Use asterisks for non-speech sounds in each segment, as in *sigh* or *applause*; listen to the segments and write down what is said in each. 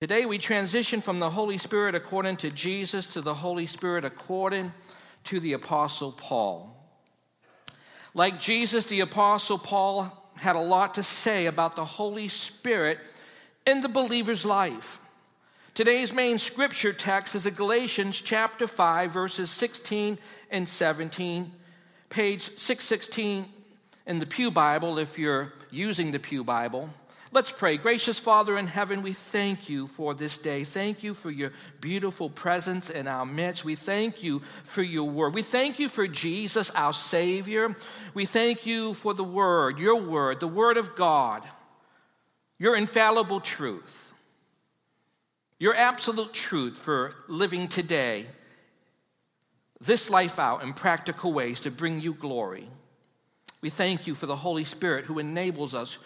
Today we transition from the Holy Spirit according to Jesus to the Holy Spirit according to the Apostle Paul. Like Jesus, the Apostle Paul had a lot to say about the Holy Spirit in the believer's life. Today's main scripture text is Galatians chapter 5, verses 16 and 17, page 616 in the Pew Bible if you're using the Pew Bible. Let's pray. Gracious Father in heaven, we thank you for this day. Thank you for your beautiful presence in our midst. We thank you for your word. We thank you for Jesus, our Savior. We thank you for the word, your word, the word of God, your infallible truth, your absolute truth for living today, this life out in practical ways to bring you glory. We thank you for the Holy Spirit who enables us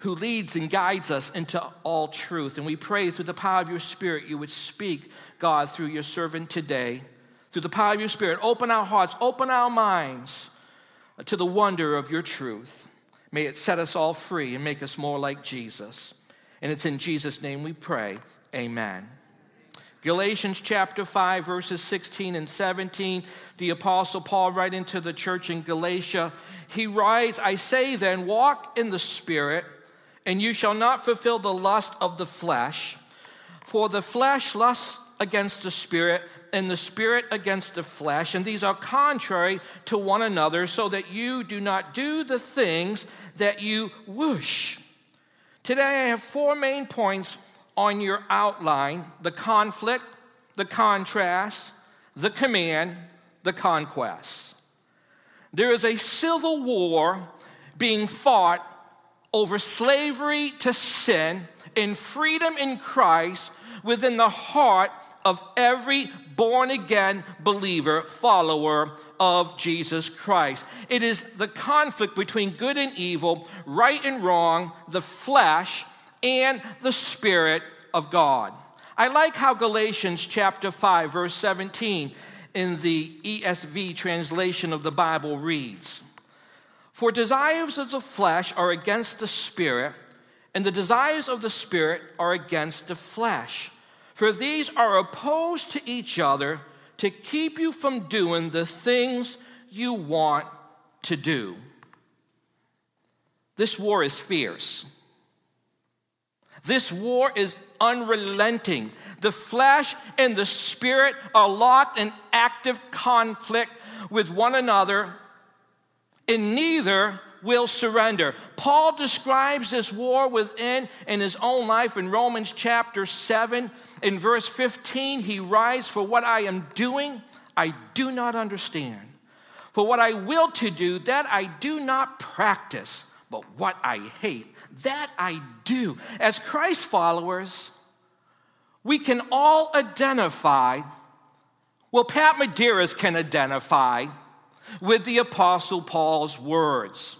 who leads and guides us into all truth. And we pray through the power of your Spirit, you would speak, God, through your servant today. Through the power of your Spirit, open our hearts, open our minds to the wonder of your truth. May it set us all free and make us more like Jesus. And it's in Jesus' name we pray. Amen. Galatians chapter 5, verses 16 and 17, the Apostle Paul, writing to the church in Galatia, he writes, I say then, walk in the Spirit and you shall not fulfill the lust of the flesh. For the flesh lusts against the spirit, and the spirit against the flesh, and these are contrary to one another, so that you do not do the things that you wish. Today, I have four main points on your outline the conflict, the contrast, the command, the conquest. There is a civil war being fought over slavery to sin in freedom in Christ within the heart of every born again believer, follower of Jesus Christ. It is the conflict between good and evil, right and wrong, the flesh, and the Spirit of God. I like how Galatians chapter 5, verse 17 in the ESV translation of the Bible reads. For desires of the flesh are against the spirit, and the desires of the spirit are against the flesh. For these are opposed to each other to keep you from doing the things you want to do. This war is fierce. This war is unrelenting. The flesh and the spirit are locked in active conflict with one another and neither will surrender. Paul describes this war within in his own life in Romans chapter 7. In verse 15, he writes, For what I am doing, I do not understand. For what I will to do, that I do not practice. But what I hate, that I do. As Christ followers, we can all identify, well, Pat Medeiros can identify with the Apostle Paul's words.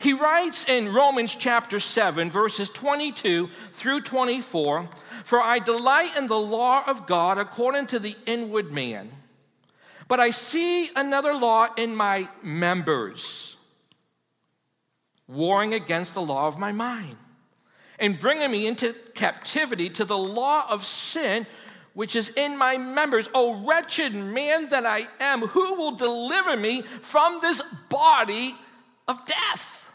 He writes in Romans chapter 7, verses 22 through 24 For I delight in the law of God according to the inward man, but I see another law in my members, warring against the law of my mind, and bringing me into captivity to the law of sin which is in my members. O wretched man that I am, who will deliver me from this body of death?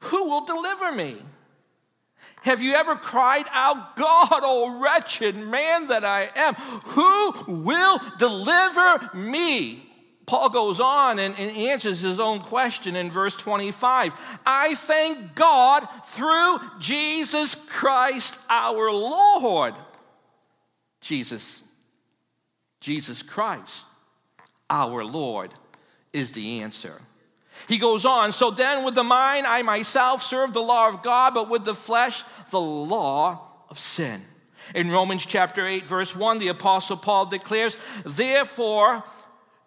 Who will deliver me? Have you ever cried out, God, O wretched man that I am, who will deliver me? Paul goes on and, and, answers his own question in verse 25. I thank God through Jesus Christ our Lord Jesus, Jesus Christ, our Lord, is the answer. He goes on, so then with the mind I myself serve the law of God, but with the flesh, the law of sin. In Romans chapter 8, verse 1, the Apostle Paul declares, Therefore,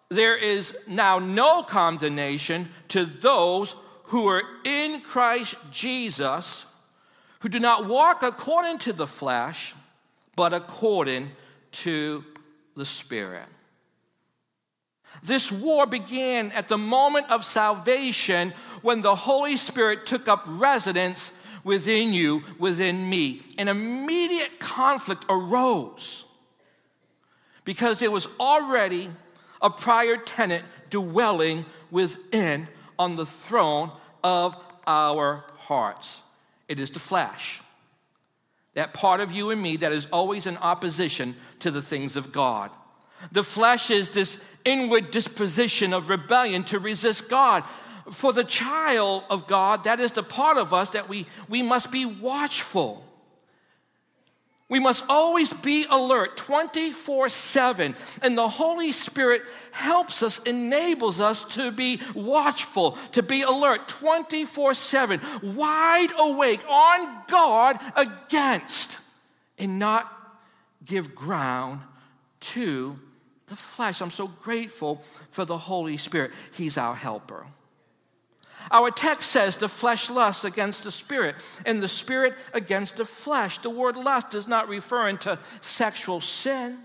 there is now no condemnation to those who are in Christ Jesus, who do not walk according to the flesh but according to the Spirit. This war began at the moment of salvation when the Holy Spirit took up residence within you, within me. An immediate conflict arose because it was already a prior tenant dwelling within on the throne of our hearts. It is the flesh. That part of you and me that is always in opposition to the things of God. The flesh is this inward disposition of rebellion to resist God. For the child of God, that is the part of us that we, we must be watchful. We must always be alert 24 7. And the Holy Spirit helps us, enables us to be watchful, to be alert 24 7, wide awake, on guard against, and not give ground to the flesh. I'm so grateful for the Holy Spirit. He's our helper. Our text says the flesh lusts against the spirit, and the spirit against the flesh. The word lust does not refer to sexual sin,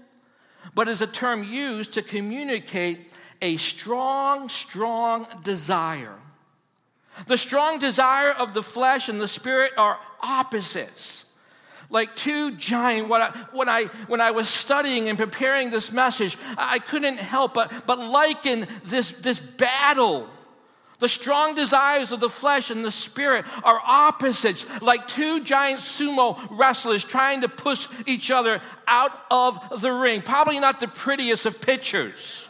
but is a term used to communicate a strong, strong desire. The strong desire of the flesh and the spirit are opposites like two giant. When I, when I, when I was studying and preparing this message, I couldn't help but, but liken this, this battle. The strong desires of the flesh and the spirit are opposites, like two giant sumo wrestlers trying to push each other out of the ring. Probably not the prettiest of pictures.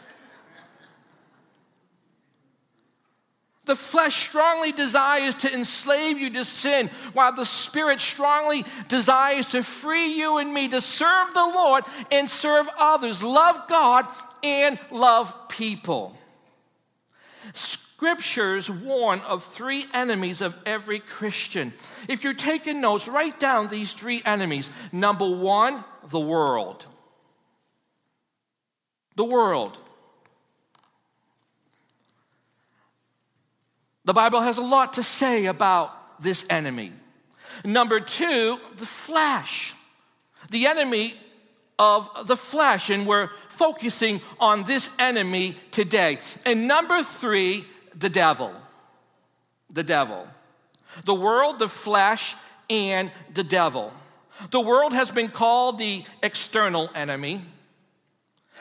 The flesh strongly desires to enslave you to sin, while the spirit strongly desires to free you and me to serve the Lord and serve others, love God and love people. Scriptures warn of three enemies of every Christian. If you're taking notes, write down these three enemies. Number one, the world. The world. The Bible has a lot to say about this enemy. Number two, the flesh. The enemy of the flesh, and we're focusing on this enemy today. And number three, the devil. The devil. The world, the flesh, and the devil. The world has been called the external enemy.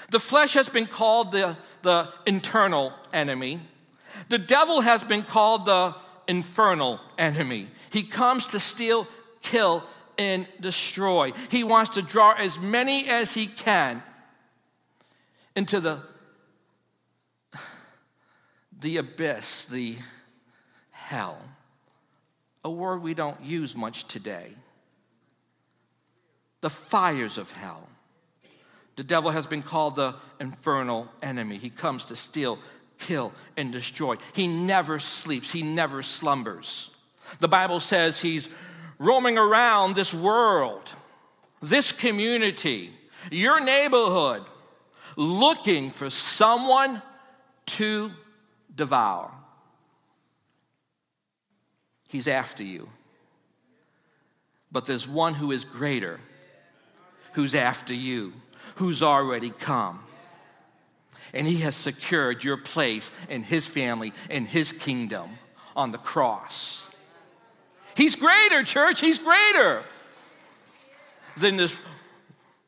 The flesh has been called the, the internal enemy. The devil has been called the infernal enemy. He comes to steal, kill, and destroy. He wants to draw as many as he can into the the abyss, the hell. A word we don't use much today. The fires of hell. The devil has been called the infernal enemy. He comes to steal, kill, and destroy. He never sleeps, he never slumbers. The Bible says he's roaming around this world, this community, your neighborhood, looking for someone to devour. He's after you. But there's one who is greater, who's after you, who's already come and He has secured your place in His family, in His kingdom on the cross. He's greater, church, He's greater than this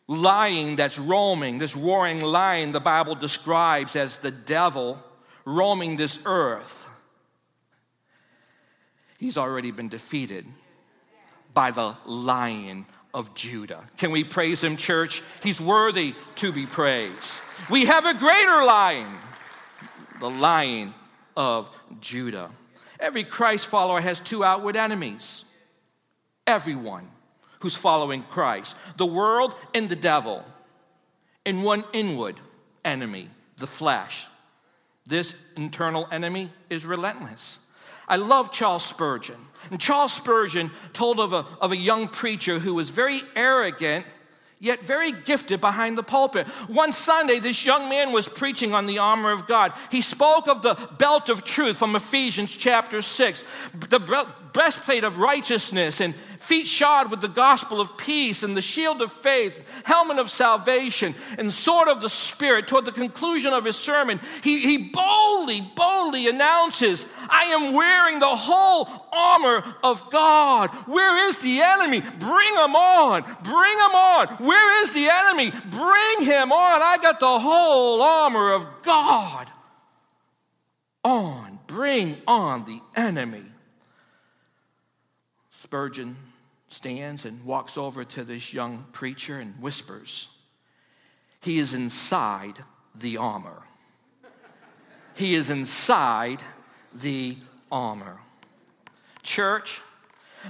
lion that's roaming, this roaring lion the Bible describes as the devil roaming this earth. He's already been defeated by the lion of Judah. Can we praise him, church? He's worthy to be praised. We have a greater lion, the lion of Judah. Every Christ follower has two outward enemies. Everyone who's following Christ the world and the devil, and one inward enemy, the flesh. This internal enemy is relentless. I love Charles Spurgeon. And Charles Spurgeon told of a, of a young preacher who was very arrogant, yet very gifted behind the pulpit. One Sunday, this young man was preaching on the armor of God. He spoke of the belt of truth from Ephesians chapter 6, the breastplate of righteousness, and feet shod with the gospel of peace and the shield of faith, helmet of salvation, and sword of the Spirit. Toward the conclusion of his sermon, he, he boldly, boldly announces, I am wearing the whole armor of God. Where is the enemy? Bring him on. Bring him on. Where is the enemy? Bring him on. I got the whole armor of God. On. Bring on the enemy. Spurgeon stands and walks over to this young preacher and whispers, He is inside the armor. He is inside the armor. Church,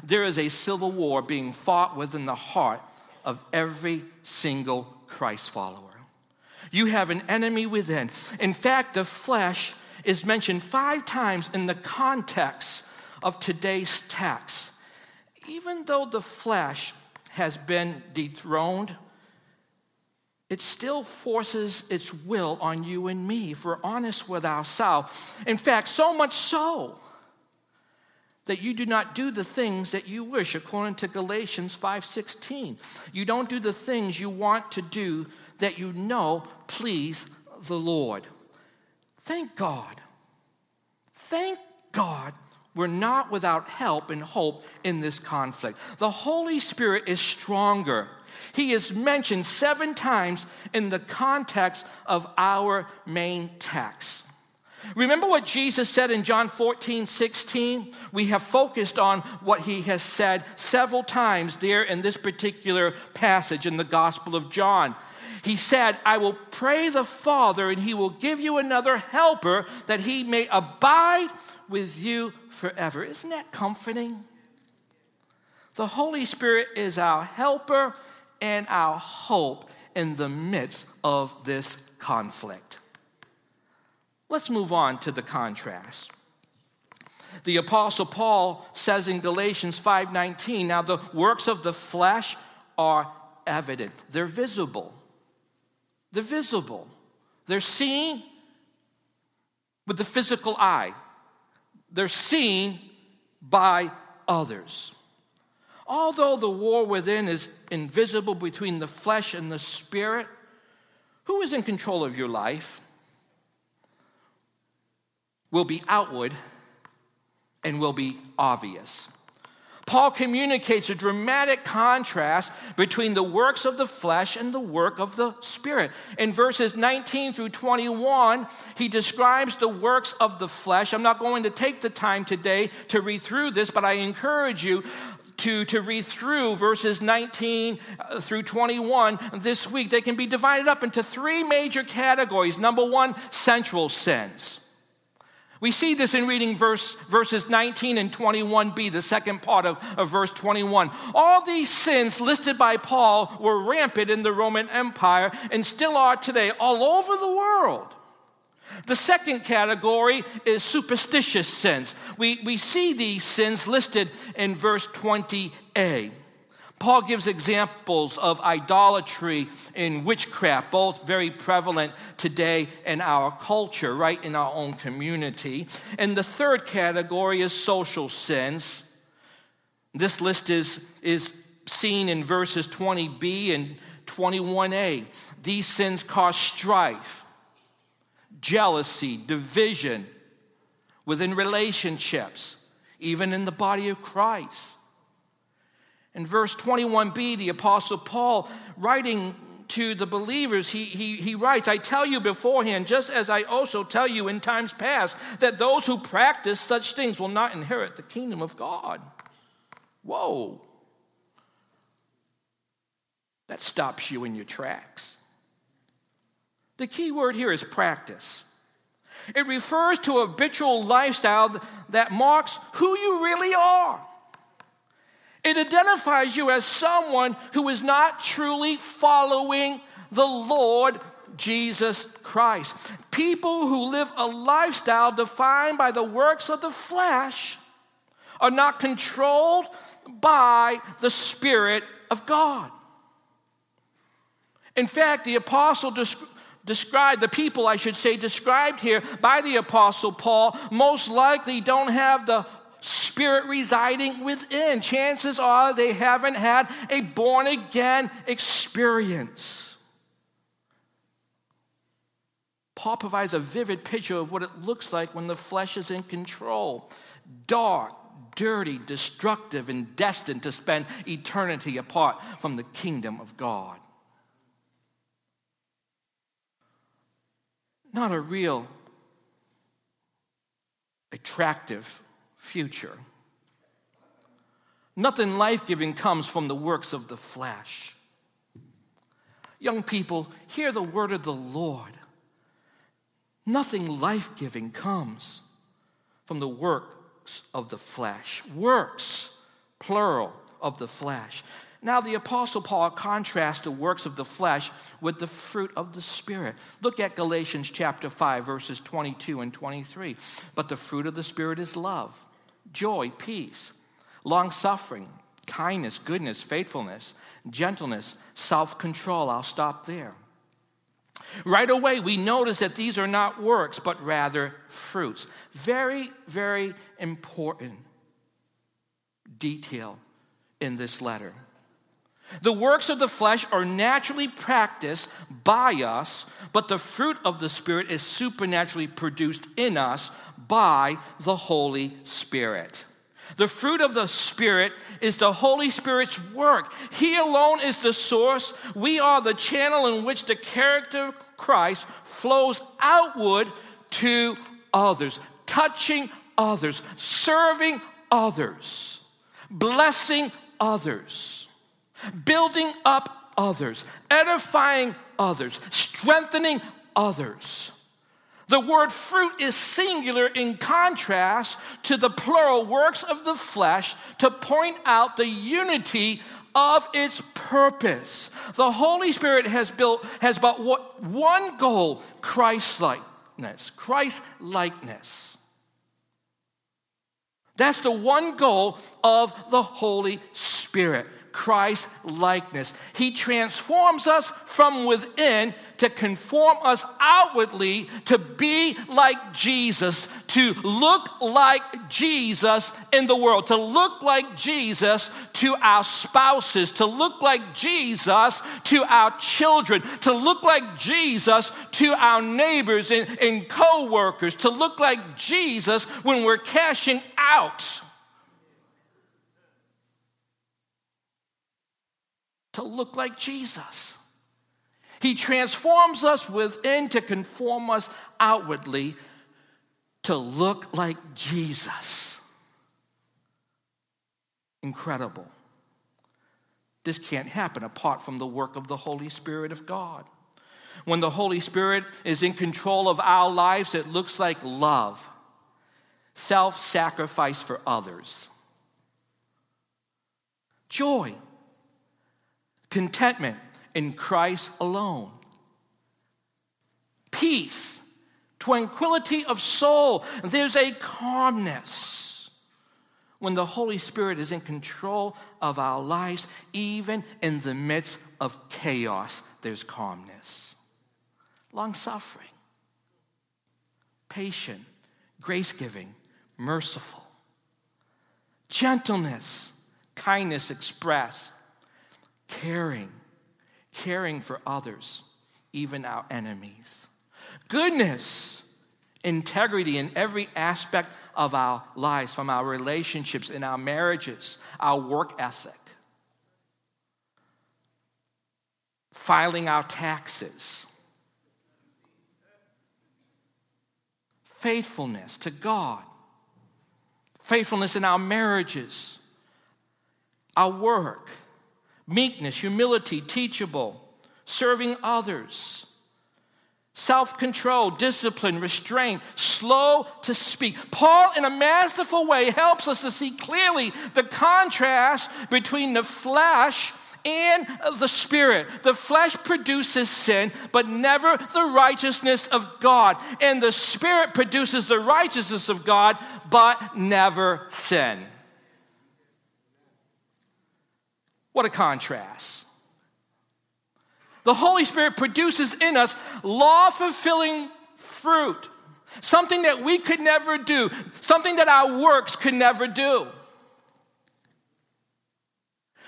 there is a civil war being fought within the heart of every single Christ follower. You have an enemy within. In fact, the flesh is mentioned five times in the context of today's text even though the flesh has been dethroned, it still forces its will on you and me if we're honest with ourselves. In fact, so much so that you do not do the things that you wish according to Galatians 5:16. You don't do the things you want to do that you know please the Lord. Thank God. Thank God we're not without help and hope in this conflict. The Holy Spirit is stronger. He is mentioned seven times in the context of our main text. Remember what Jesus said in John 14, 16? We have focused on what he has said several times there in this particular passage in the Gospel of John. He said, I will pray the Father, and he will give you another helper that he may abide with you forever. Isn't that comforting? The Holy Spirit is our helper and our hope in the midst of this conflict. Let's move on to the contrast. The apostle Paul says in Galatians 5:19, now the works of the flesh are evident. They're visible. They're visible. They're seen with the physical eye they're seen by others. Although the war within is invisible between the flesh and the spirit, who is in control of your life will be outward and will be obvious. Paul communicates a dramatic contrast between the works of the flesh and the work of the Spirit. In verses 19 through 21, he describes the works of the flesh. I'm not going to take the time today to read through this, but I encourage you to, to read through verses 19 uh, through 21 this week. They can be divided up into three major categories. Number one, sensual sins. We see this in reading verse, verses 19 and 21b, the second part of, of verse 21. All these sins listed by Paul were rampant in the Roman Empire and still are today all over the world. The second category is superstitious sins. We, we see these sins listed in verse 20a. Paul gives examples of idolatry and witchcraft, both very prevalent today in our culture, right in our own community. And the third category is social sins. This list is, is seen in verses 20b and 21a. These sins cause strife, jealousy, division within relationships, even in the body of Christ. In verse 21b, the Apostle Paul, writing to the believers, he, he, he writes, I tell you beforehand, just as I also tell you in times past, that those who practice such things will not inherit the kingdom of God. Whoa. That stops you in your tracks. The key word here is practice. It refers to a habitual lifestyle that marks who you really are. It identifies you as someone who is not truly following the Lord Jesus Christ. People who live a lifestyle defined by the works of the flesh are not controlled by the Spirit of God. In fact, the apostle described, the people, I should say, described here by the apostle Paul, most likely don't have the Spirit residing within. Chances are they haven't had a born again experience. Paul provides a vivid picture of what it looks like when the flesh is in control dark, dirty, destructive, and destined to spend eternity apart from the kingdom of God. Not a real attractive future. Nothing life giving comes from the works of the flesh. Young people, hear the word of the Lord. Nothing life giving comes from the works of the flesh. Works, plural, of the flesh. Now, the Apostle Paul contrasts the works of the flesh with the fruit of the Spirit. Look at Galatians chapter 5, verses 22 and 23. But the fruit of the Spirit is love, joy, peace, long suffering, kindness, goodness, faithfulness, gentleness, self control. I'll stop there. Right away, we notice that these are not works, but rather fruits. Very, very important detail in this letter. The works of the flesh are naturally practiced by us, but the fruit of the Spirit is supernaturally produced in us by the Holy Spirit. The fruit of the Spirit is the Holy Spirit's work. He alone is the source. We are the channel in which the character of Christ flows outward to others, touching others, serving others, blessing others building up others, edifying others, strengthening others. The word fruit is singular in contrast to the plural works of the flesh to point out the unity of its purpose. The Holy Spirit has built has but what one goal, Christ likeness. Christ likeness. That's the one goal of the Holy Spirit. Christ likeness. He transforms us from within to conform us outwardly to be like Jesus, to look like Jesus in the world, to look like Jesus to our spouses, to look like Jesus to our children, to look like Jesus to our neighbors and, and co workers, to look like Jesus when we're cashing out. To look like Jesus. He transforms us within to conform us outwardly to look like Jesus. Incredible. This can't happen apart from the work of the Holy Spirit of God. When the Holy Spirit is in control of our lives, it looks like love, self sacrifice for others, joy contentment in Christ alone, peace, tranquility of soul. There's a calmness. When the Holy Spirit is in control of our lives, even in the midst of chaos, there's calmness. Long suffering, patient, grace giving, merciful, gentleness, kindness expressed, caring, caring for others, even our enemies. Goodness, integrity in every aspect of our lives, from our relationships, in our marriages, our work ethic, filing our taxes, faithfulness to God, faithfulness in our marriages, our work meekness, humility, teachable, serving others, self control, discipline, restraint, slow to speak. Paul, in a masterful way, helps us to see clearly the contrast between the flesh and the spirit. The flesh produces sin, but never the righteousness of God. And the spirit produces the righteousness of God, but never sin. What a contrast. The Holy Spirit produces in us law fulfilling fruit. something that we could never do, something that our works could never do.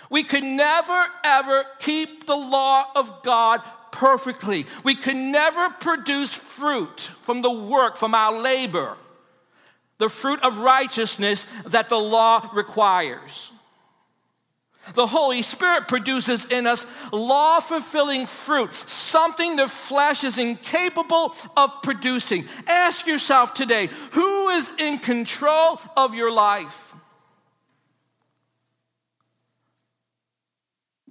We could never, ever keep the law of God perfectly. We could never produce fruit from the work, from our labor, the fruit of righteousness that the law requires. The Holy Spirit produces in us law fulfilling fruit, something the flesh is incapable of producing. Ask yourself today who is in control of your life?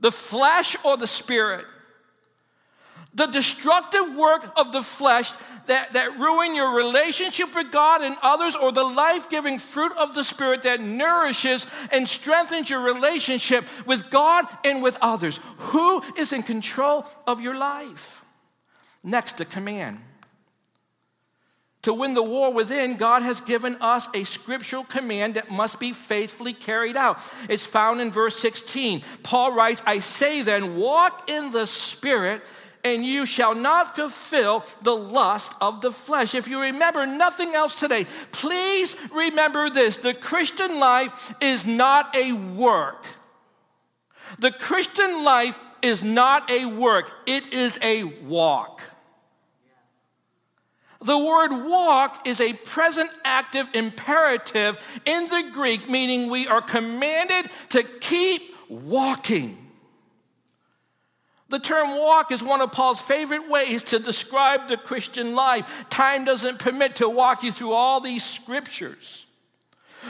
The flesh or the spirit? The destructive work of the flesh that, that ruin your relationship with God and others, or the life giving fruit of the Spirit that nourishes and strengthens your relationship with God and with others. Who is in control of your life? Next, the command. To win the war within, God has given us a scriptural command that must be faithfully carried out. It's found in verse 16. Paul writes, I say then, walk in the Spirit and you shall not fulfill the lust of the flesh. If you remember nothing else today, please remember this the Christian life is not a work. The Christian life is not a work, it is a walk. The word walk is a present active imperative in the Greek, meaning we are commanded to keep walking. The term walk is one of Paul's favorite ways to describe the Christian life. Time doesn't permit to walk you through all these scriptures.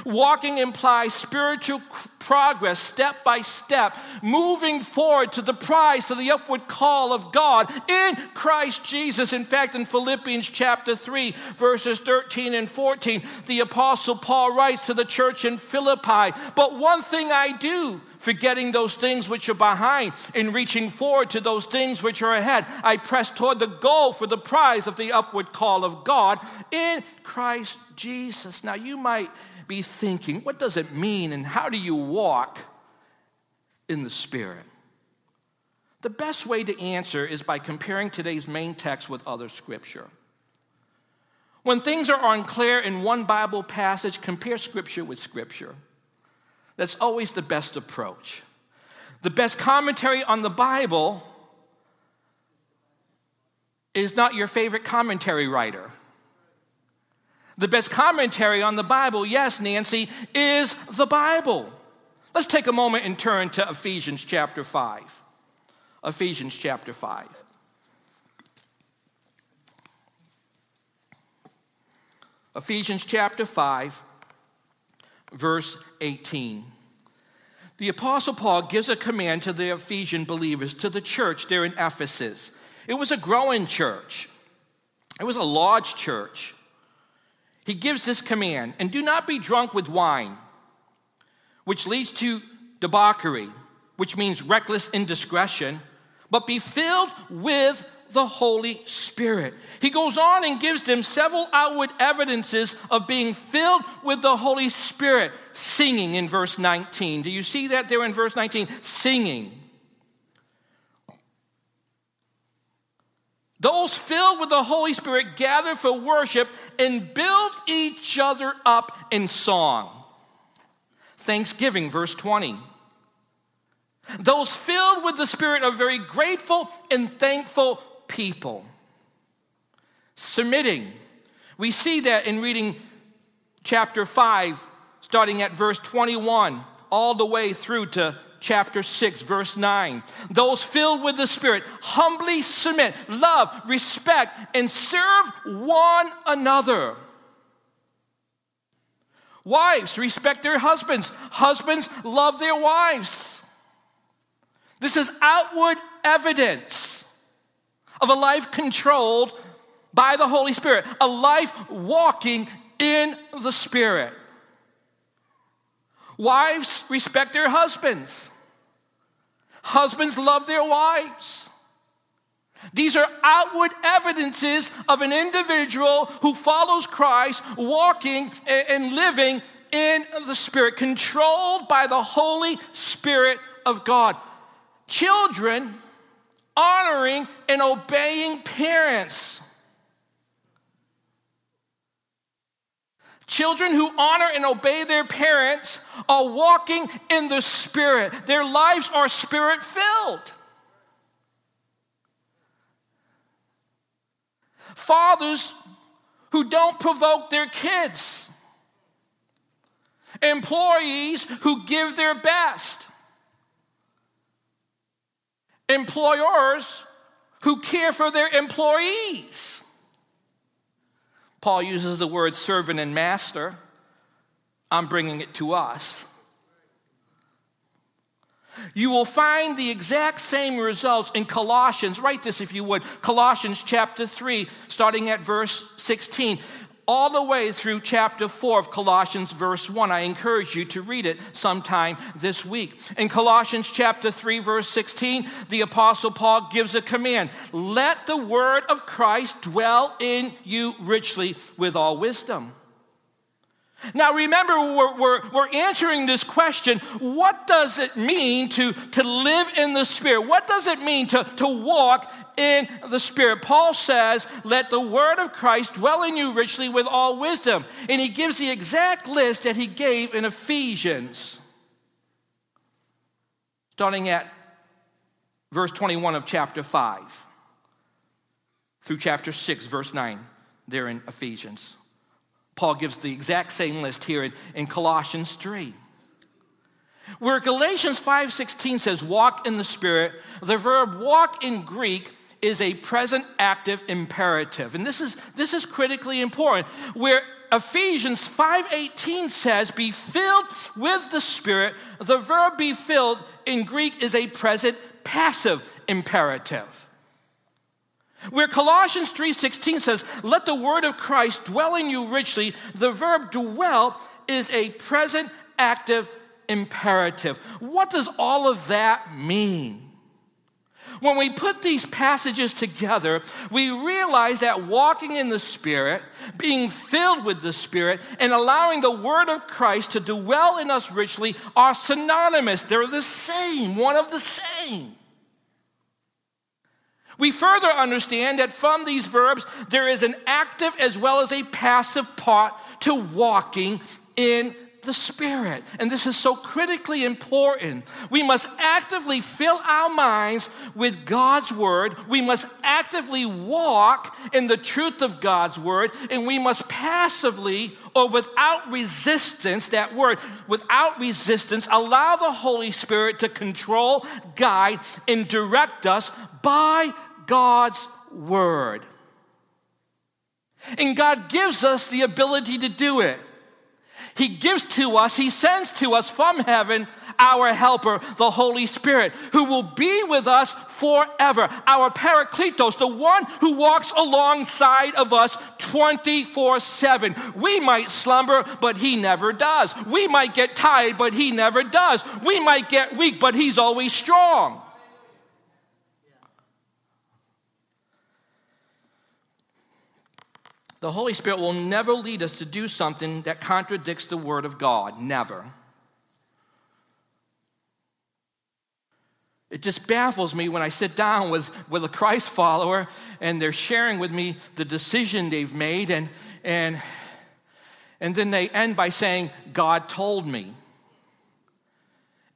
Walking implies spiritual progress step by step, moving forward to the prize, to the upward call of God in Christ Jesus. In fact, in Philippians chapter 3, verses 13 and 14, the Apostle Paul writes to the church in Philippi, But one thing I do, forgetting those things which are behind and reaching forward to those things which are ahead. I press toward the goal for the prize of the upward call of God in Christ Jesus. Now, you might be thinking, what does it mean and how do you walk in the Spirit? The best way to answer is by comparing today's main text with other scripture. When things are unclear in one Bible passage, compare scripture with scripture. That's always the best approach. The best commentary on the Bible is not your favorite commentary writer. The best commentary on the Bible, yes, Nancy, is the Bible. Let's take a moment and turn to Ephesians chapter 5. Ephesians chapter 5. Ephesians chapter 5 verse 18. The Apostle Paul gives a command to the Ephesian believers, to the church there in Ephesus. It was a growing church, it was a large church. He gives this command and do not be drunk with wine, which leads to debauchery, which means reckless indiscretion, but be filled with the Holy Spirit. He goes on and gives them several outward evidences of being filled with the Holy Spirit. Singing in verse 19. Do you see that there in verse 19? Singing. Those filled with the Holy Spirit gather for worship and build each other up in song. Thanksgiving, verse 20. Those filled with the Spirit are very grateful and thankful people. Submitting. We see that in reading chapter 5, starting at verse 21, all the way through to chapter 6, verse 9. Those filled with the Spirit humbly submit, love, respect, and serve one another. Wives, respect their husbands. Husbands, love their wives. This is outward evidence of a life controlled by the Holy Spirit, a life walking in the Spirit. Wives respect their husbands. Husbands love their wives. These are outward evidences of an individual who follows Christ, walking and living in the Spirit, controlled by the Holy Spirit of God. Children honoring and obeying parents. Children who honor and obey their parents are walking in the Spirit. Their lives are spirit filled. Fathers who don't provoke their kids. Employees who give their best. Employers who care for their employees. Paul uses the word servant and master. I'm bringing it to us. You will find the exact same results in Colossians. Write this if you would. Colossians chapter 3, starting at verse 16 all the way through chapter 4 of Colossians, verse 1. I encourage you to read it sometime this week. In Colossians chapter 3, verse 16, the Apostle Paul gives a command Let the word of Christ dwell in you richly with all wisdom now, remember, we're, we're, we're, answering this question what does it mean to, to live in the Spirit? What does it mean to, to walk in the Spirit? Paul says, Let the word of Christ dwell in you richly with all wisdom. And he gives the exact list that he gave in Ephesians, starting at verse 21 of chapter 5 through chapter 6, verse 9, there in Ephesians. Paul gives the exact same list here in, in Colossians 3. Where Galatians 5:16 says walk in the spirit, the verb walk in Greek is a present active imperative. And this is this is critically important. Where Ephesians 5:18 says be filled with the spirit, the verb be filled in Greek is a present passive imperative. Where Colossians 3:16 says, "Let the word of Christ dwell in you richly," the verb dwell is a present active imperative. What does all of that mean? When we put these passages together, we realize that walking in the Spirit, being filled with the Spirit, and allowing the Word of Christ to dwell in us richly are synonymous. They're the same, one of the same. We further understand that from these verbs, there is an active as well as a passive part to walking in the Spirit. And this is so critically important. We must actively fill our minds with God's Word. We must actively walk in the truth of God's Word. And we must passively or without resistance, that word, without resistance, allow the Holy Spirit to control, guide, and direct us by God's Word. And God gives us the ability to do it. He gives to us, He sends to us from heaven our helper, the Holy Spirit, who will be with us forever. Our Parakletos, the one who walks alongside of us 24 7. We might slumber, but He never does. We might get tired, but He never does. We might get weak, but He's always strong. The Holy Spirit will never lead us to do something that contradicts the Word of God. Never. It just baffles me when I sit down with, with a Christ follower and they're sharing with me the decision they've made, and, and, and then they end by saying, God told me.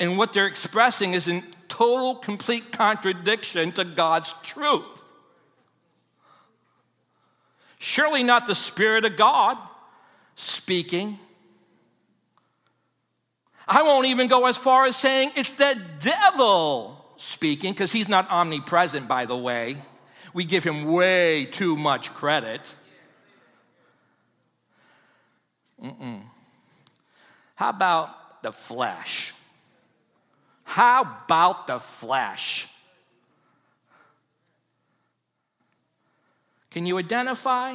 And what they're expressing is in total, complete contradiction to God's truth. Surely not the Spirit of God speaking. I won't even go as far as saying it's the devil speaking, because he's not omnipresent, by the way. We give him way too much credit. Mm-mm. How about the flesh? How about the flesh? Can you identify?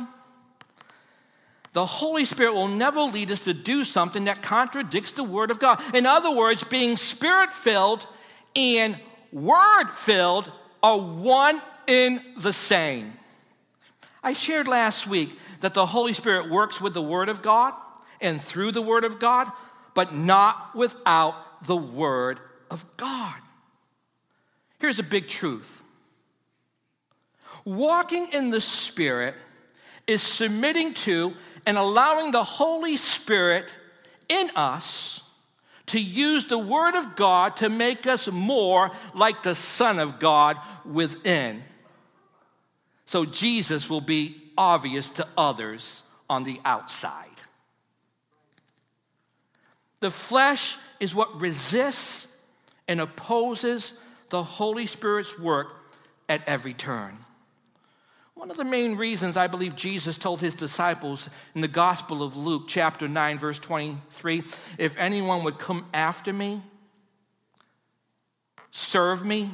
The Holy Spirit will never lead us to do something that contradicts the Word of God. In other words, being spirit filled and word filled are one in the same. I shared last week that the Holy Spirit works with the Word of God and through the Word of God, but not without the Word of God. Here's a big truth Walking in the Spirit is submitting to and allowing the Holy Spirit in us to use the Word of God to make us more like the Son of God within. So Jesus will be obvious to others on the outside. The flesh is what resists and opposes the Holy Spirit's work at every turn. One of the main reasons I believe Jesus told his disciples in the Gospel of Luke, chapter 9, verse 23 if anyone would come after me, serve me,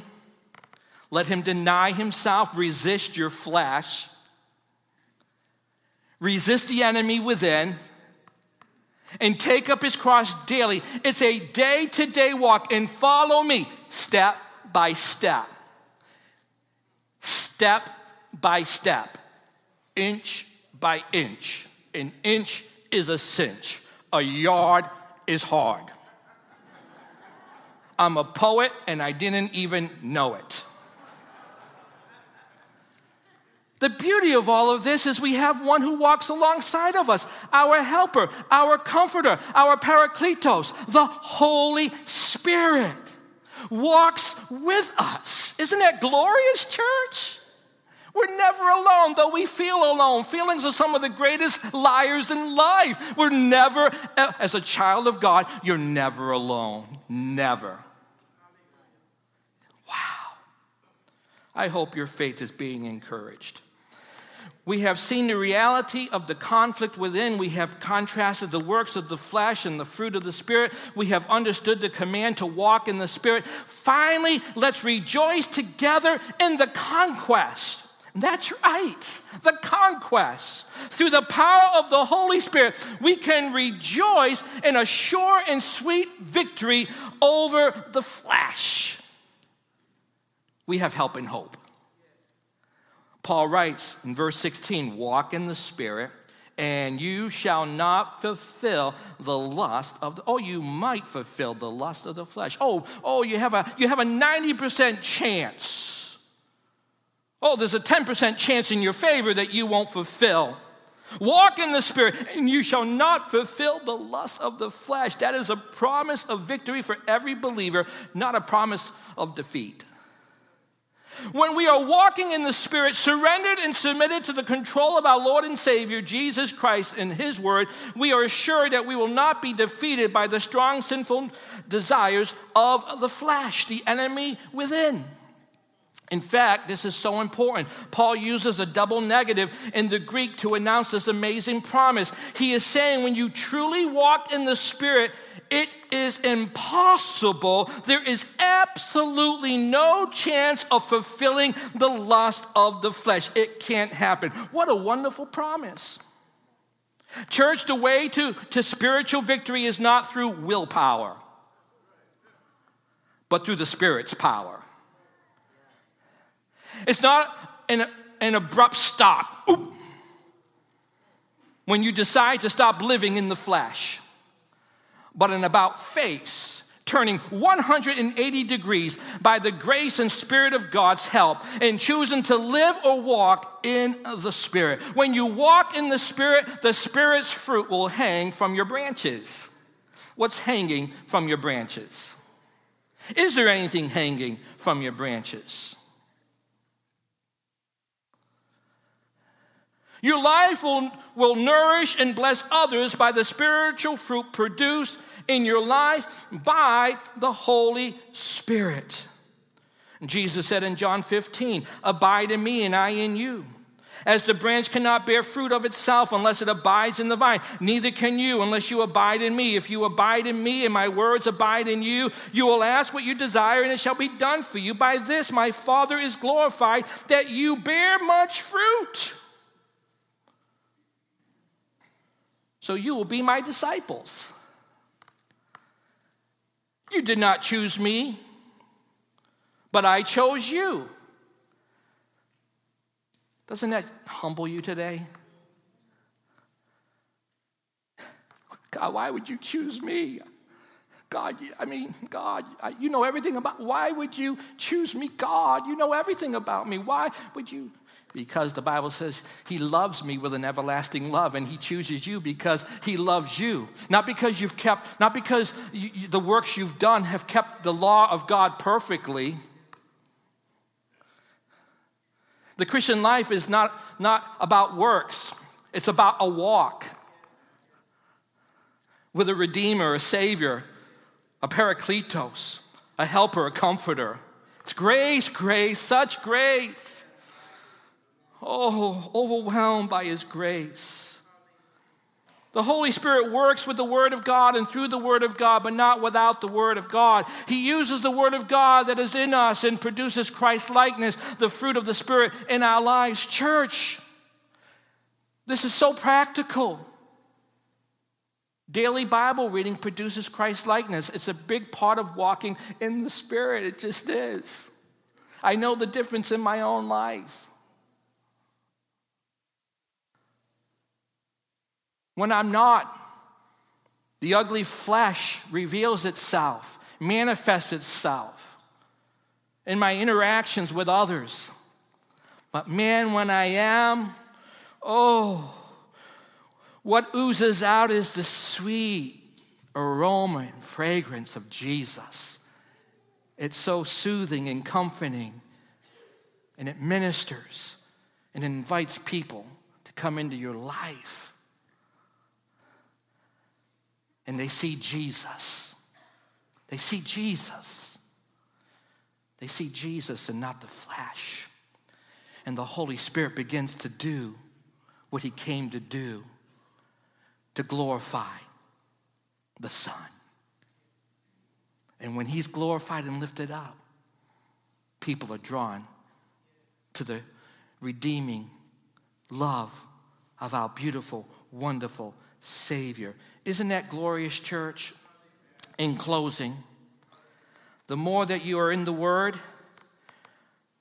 let him deny himself, resist your flesh, resist the enemy within, and take up his cross daily. It's a day to day walk, and follow me step by step. Step by step, inch by inch. An inch is a cinch, a yard is hard. I'm a poet and I didn't even know it. The beauty of all of this is we have one who walks alongside of us, our helper, our comforter, our paracletos, the Holy Spirit walks with us. Isn't that glorious, church? We're never alone, though we feel alone. Feelings are some of the greatest liars in life. We're never, as a child of God, you're never alone. Never. Wow. I hope your faith is being encouraged. We have seen the reality of the conflict within. We have contrasted the works of the flesh and the fruit of the Spirit. We have understood the command to walk in the Spirit. Finally, let's rejoice together in the conquest. That's right, the conquest. Through the power of the Holy Spirit, we can rejoice in a sure and sweet victory over the flesh. We have help and hope. Paul writes in verse 16 Walk in the Spirit, and you shall not fulfill the lust of the oh you might fulfill the lust of the flesh oh oh you have a you have a 90% chance oh there's a 10% chance in your favor that you won't fulfill. Walk in the spirit and you shall not fulfill the lust of the flesh. That is a promise of victory for every believer not a promise of defeat. When we are walking in the Spirit, surrendered and submitted to the control of our Lord and Savior, Jesus Christ, and His Word, we are assured that we will not be defeated by the strong sinful desires of the flesh, the enemy within. In fact, this is so important. Paul uses a double negative in the Greek to announce this amazing promise. He is saying, when you truly walk in the Spirit, it is impossible. There is absolutely no chance of fulfilling the lust of the flesh. It can't happen. What a wonderful promise. Church, the way to, to spiritual victory is not through willpower, but through the Spirit's power. It's not an, an abrupt stop. Oop. When you decide to stop living in the flesh, but an about face, turning 180 degrees by the grace and Spirit of God's help, and choosing to live or walk in the Spirit. When you walk in the Spirit, the Spirit's fruit will hang from your branches. What's hanging from your branches? Is there anything hanging from your branches? Your life will, will nourish and bless others by the spiritual fruit produced in your life by the Holy Spirit. Jesus said in John 15, Abide in me and I in you. As the branch cannot bear fruit of itself unless it abides in the vine, neither can you unless you abide in me. If you abide in me and my words abide in you, you will ask what you desire and it shall be done for you. By this my Father is glorified, that you bear much fruit. So you will be my disciples. You did not choose me, but I chose you. Doesn't that humble you today? God, why would you choose me? God, I mean, God, you know everything about why would you choose me? God, you know everything about me. Why would you? Because the Bible says he loves me with an everlasting love and he chooses you because he loves you. Not because you've kept, not because you, you, the works you've done have kept the law of God perfectly. The Christian life is not, not about works, it's about a walk with a redeemer, a savior, a parakletos, a helper, a comforter. It's grace, grace, such grace. Oh, overwhelmed by His grace. The Holy Spirit works with the Word of God and through the Word of God, but not without the Word of God. He uses the Word of God that is in us and produces Christ likeness, the fruit of the Spirit in our lives. Church, this is so practical. Daily Bible reading produces Christ likeness. It's a big part of walking in the Spirit. It just is. I know the difference in my own life. When I'm not, the ugly flesh reveals itself, manifests itself in my interactions with others. But man, when I am, oh, what oozes out is the sweet aroma and fragrance of Jesus. It's so soothing and comforting, and it ministers and invites people to come into your life and they see Jesus. They see Jesus. They see Jesus and not the flesh. And the Holy Spirit begins to do what he came to do to glorify the Son. And when he's glorified and lifted up, people are drawn to the redeeming love of our beautiful, wonderful Savior. Isn't that glorious, church? In closing, the more that you are in the Word,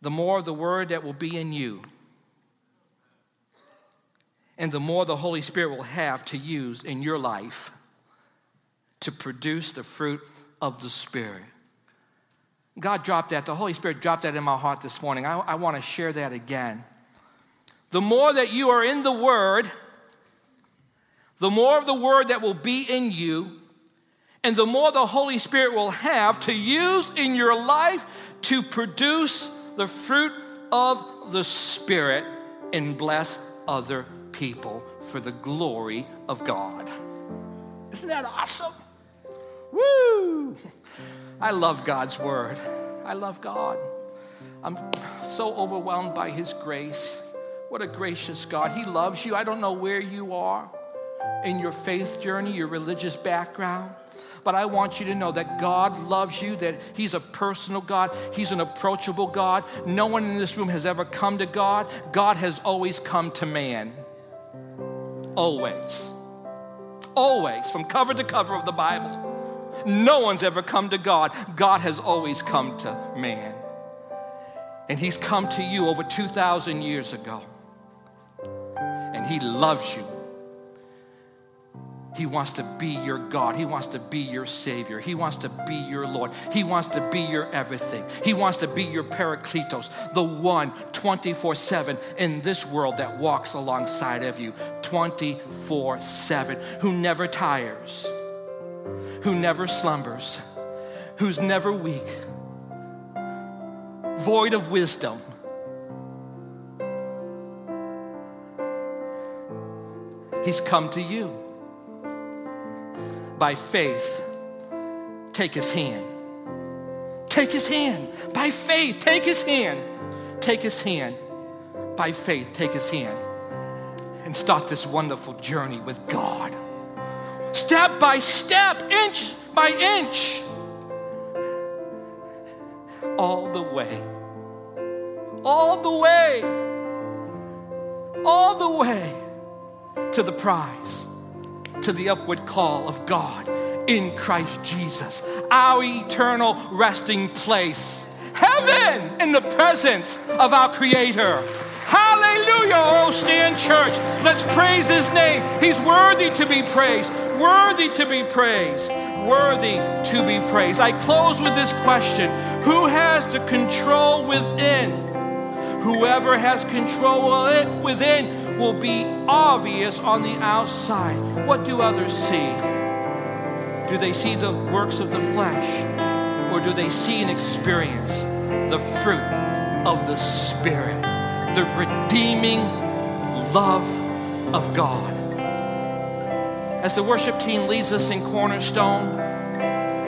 the more the Word that will be in you. And the more the Holy Spirit will have to use in your life to produce the fruit of the Spirit. God dropped that, the Holy Spirit dropped that in my heart this morning. I, I want to share that again. The more that you are in the Word, the more of the word that will be in you, and the more the Holy Spirit will have to use in your life to produce the fruit of the Spirit and bless other people for the glory of God. Isn't that awesome? Woo! *laughs* I love God's word. I love God. I'm so overwhelmed by His grace. What a gracious God. He loves you. I don't know where you are in your faith journey, your religious background. But I want you to know that God loves you, that He's a personal God, He's an approachable God. No one in this room has ever come to God. God has always come to man. Always. Always, from cover to cover of the Bible. No one's ever come to God. God has always come to man. And He's come to you over 2,000 years ago. And He loves you he wants to be your God. He wants to be your Savior. He wants to be your Lord. He wants to be your everything. He wants to be your Parakletos, the one 24 7 in this world that walks alongside of you 24 7, who never tires, who never slumbers, who's never weak, void of wisdom. He's come to you by faith, take his hand. Take his hand. By faith, take his hand. Take his hand. By faith, take his hand. And start this wonderful journey with God. Step by step, inch by inch. All the way. All the way. All the way to the prize to the upward call of God in Christ Jesus, our eternal resting place. Heaven in the presence of our Creator. Hallelujah, oh stand church. Let's praise his name. He's worthy to be praised, worthy to be praised. worthy to be praised. I close with this question Who has the control within? Whoever has control within will be obvious on the outside. What do others see? Do they see the works of the flesh? Or do they see and experience the fruit of the Spirit, the redeeming love of God? As the worship team leads us in Cornerstone,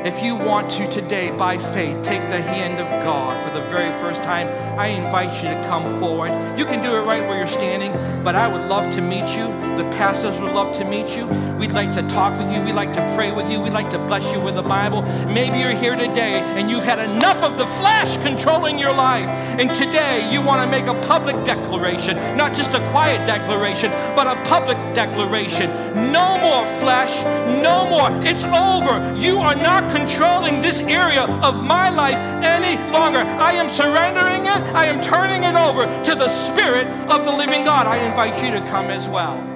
if you want to today, by faith, take the hand of God for the very first time, I invite you to come forward. You can do it right where you're standing, but I would love to meet you. The pastors would love to meet you. We'd like to talk with you. We'd like to pray with you. We'd like to bless you with the Bible. Maybe you're here today and you've had enough of the flesh controlling your life. And today you want to make a public declaration, not just a quiet declaration, but a public declaration. No more flesh, no more. It's over. You are not controlling this area of my life any longer. I am surrendering it, I am turning it over to the Spirit of the living God. I invite you to come as well.